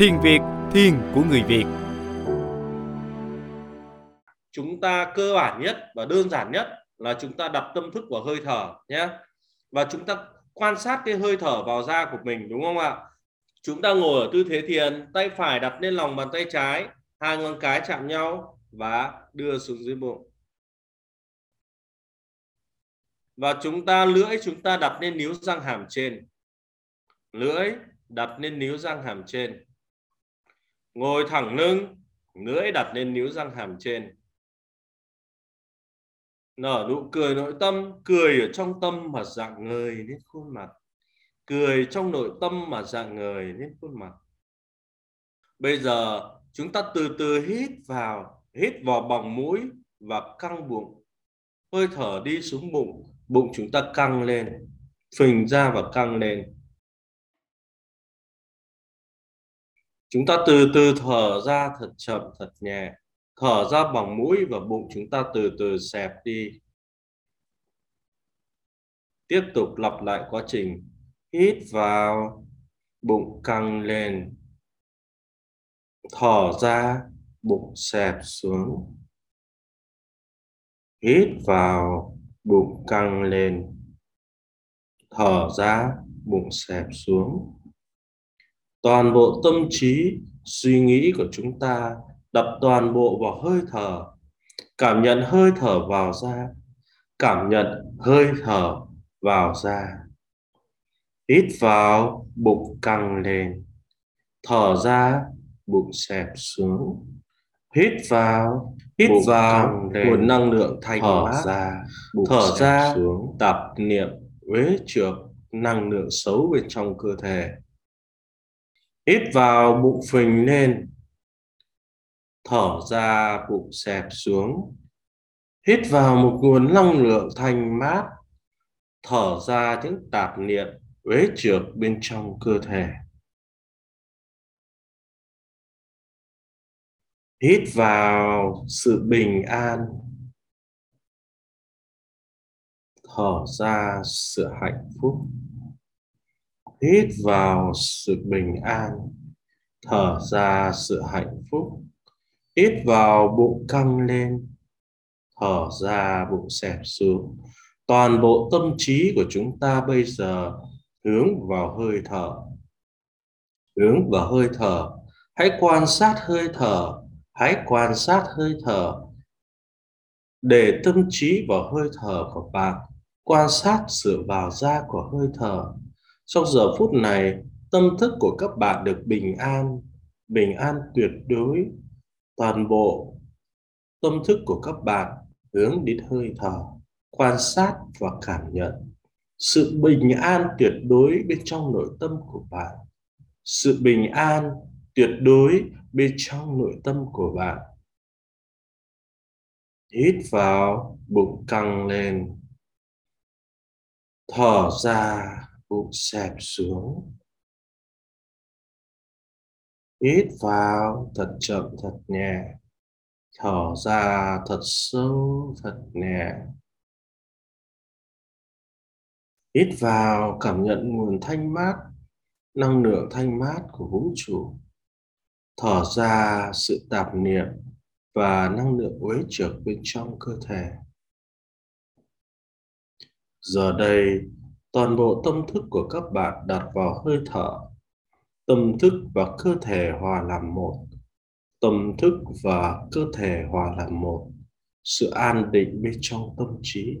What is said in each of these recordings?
Thiền Việt, thiền của người Việt. Chúng ta cơ bản nhất và đơn giản nhất là chúng ta đặt tâm thức vào hơi thở nhé. Và chúng ta quan sát cái hơi thở vào da của mình đúng không ạ? Chúng ta ngồi ở tư thế thiền, tay phải đặt lên lòng bàn tay trái, hai ngón cái chạm nhau và đưa xuống dưới bụng. Và chúng ta lưỡi chúng ta đặt lên níu răng hàm trên. Lưỡi đặt lên níu răng hàm trên. Ngồi thẳng lưng, lưỡi đặt lên níu răng hàm trên. Nở nụ cười nội tâm, cười ở trong tâm mà dạng người lên khuôn mặt. Cười trong nội tâm mà dạng người lên khuôn mặt. Bây giờ chúng ta từ từ hít vào, hít vào bằng mũi và căng bụng. Hơi thở đi xuống bụng, bụng chúng ta căng lên, phình ra và căng lên. Chúng ta từ từ thở ra thật chậm, thật nhẹ. Thở ra bằng mũi và bụng chúng ta từ từ xẹp đi. Tiếp tục lặp lại quá trình. Hít vào, bụng căng lên. Thở ra, bụng xẹp xuống. Hít vào, bụng căng lên. Thở ra, bụng xẹp xuống toàn bộ tâm trí suy nghĩ của chúng ta đặt toàn bộ vào hơi thở. Cảm nhận hơi thở vào ra. Cảm nhận hơi thở vào ra. Hít vào bụng căng lên. Thở ra bụng xẹp xuống. Hít vào hít bụng vào nguồn năng lượng thanh thở mát. ra bụng thở ra xuống. tạp niệm uế trượt năng lượng xấu bên trong cơ thể hít vào bụng phình lên. Thở ra bụng xẹp xuống. Hít vào một nguồn năng lượng thanh mát. Thở ra những tạp niệm uế trượt bên trong cơ thể. Hít vào sự bình an. Thở ra sự hạnh phúc hít vào sự bình an, thở ra sự hạnh phúc. Hít vào bụng căng lên, thở ra bụng xẹp xuống. Toàn bộ tâm trí của chúng ta bây giờ hướng vào hơi thở. Hướng vào hơi thở. Hãy quan sát hơi thở. Hãy quan sát hơi thở. Để tâm trí vào hơi thở của bạn, quan sát sự vào ra của hơi thở trong giờ phút này, tâm thức của các bạn được bình an, bình an tuyệt đối. Toàn bộ tâm thức của các bạn hướng đến hơi thở, quan sát và cảm nhận. Sự bình an tuyệt đối bên trong nội tâm của bạn. Sự bình an tuyệt đối bên trong nội tâm của bạn. Hít vào, bụng căng lên. Thở ra, bụng xẹp xuống. Hít vào thật chậm, thật nhẹ. Thở ra thật sâu, thật nhẹ. Hít vào, cảm nhận nguồn thanh mát, năng lượng thanh mát của vũ trụ. Thở ra sự tạp niệm và năng lượng uế trượt bên trong cơ thể. Giờ đây toàn bộ tâm thức của các bạn đặt vào hơi thở. Tâm thức và cơ thể hòa làm một. Tâm thức và cơ thể hòa làm một. Sự an định bên trong tâm trí.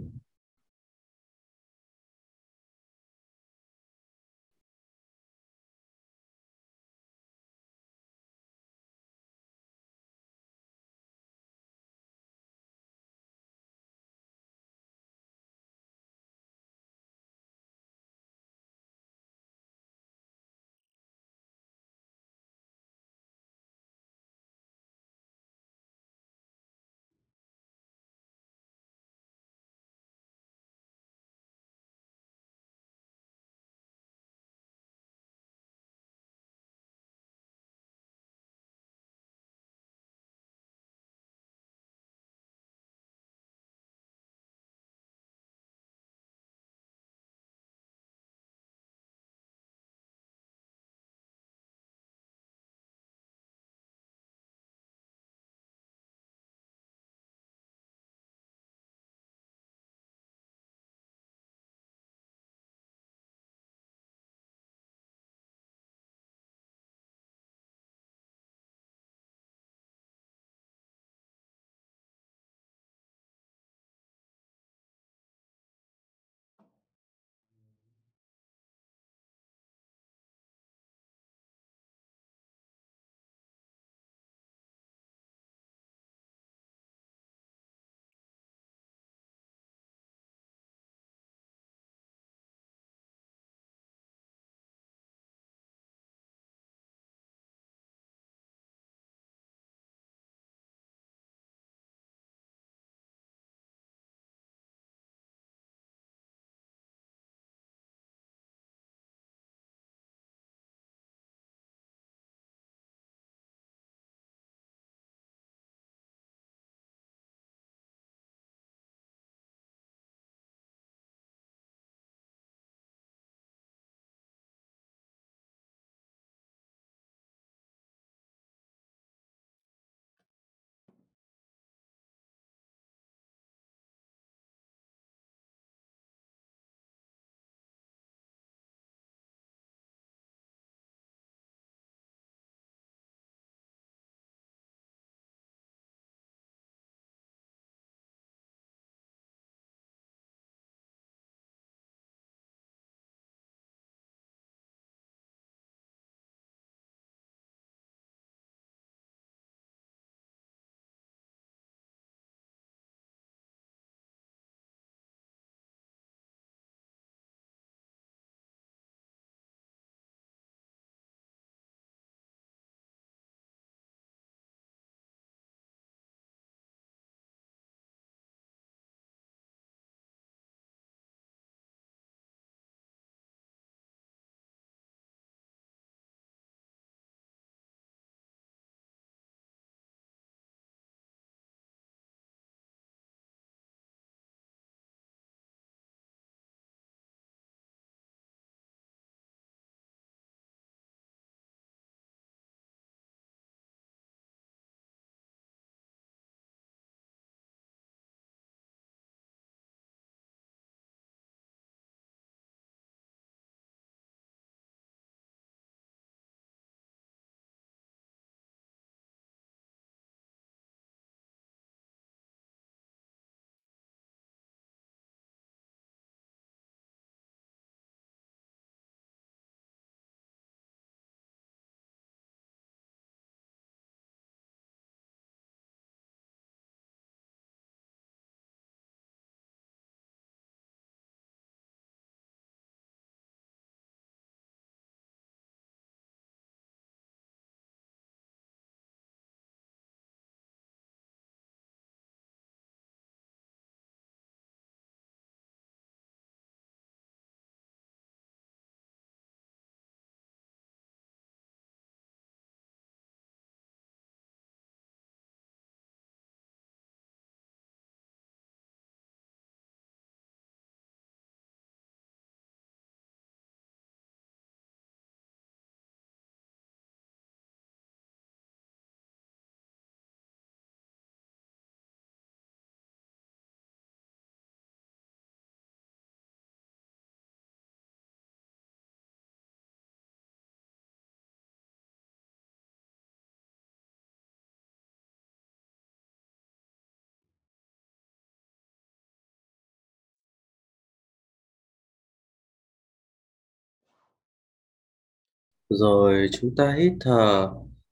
Rồi chúng ta hít thở.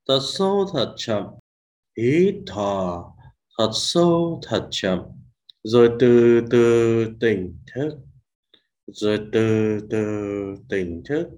Thật sâu, thật chậm. Hít thở. Thật sâu, thật chậm. Rồi từ từ, tỉnh thức. Rồi từ từ, tỉnh thức.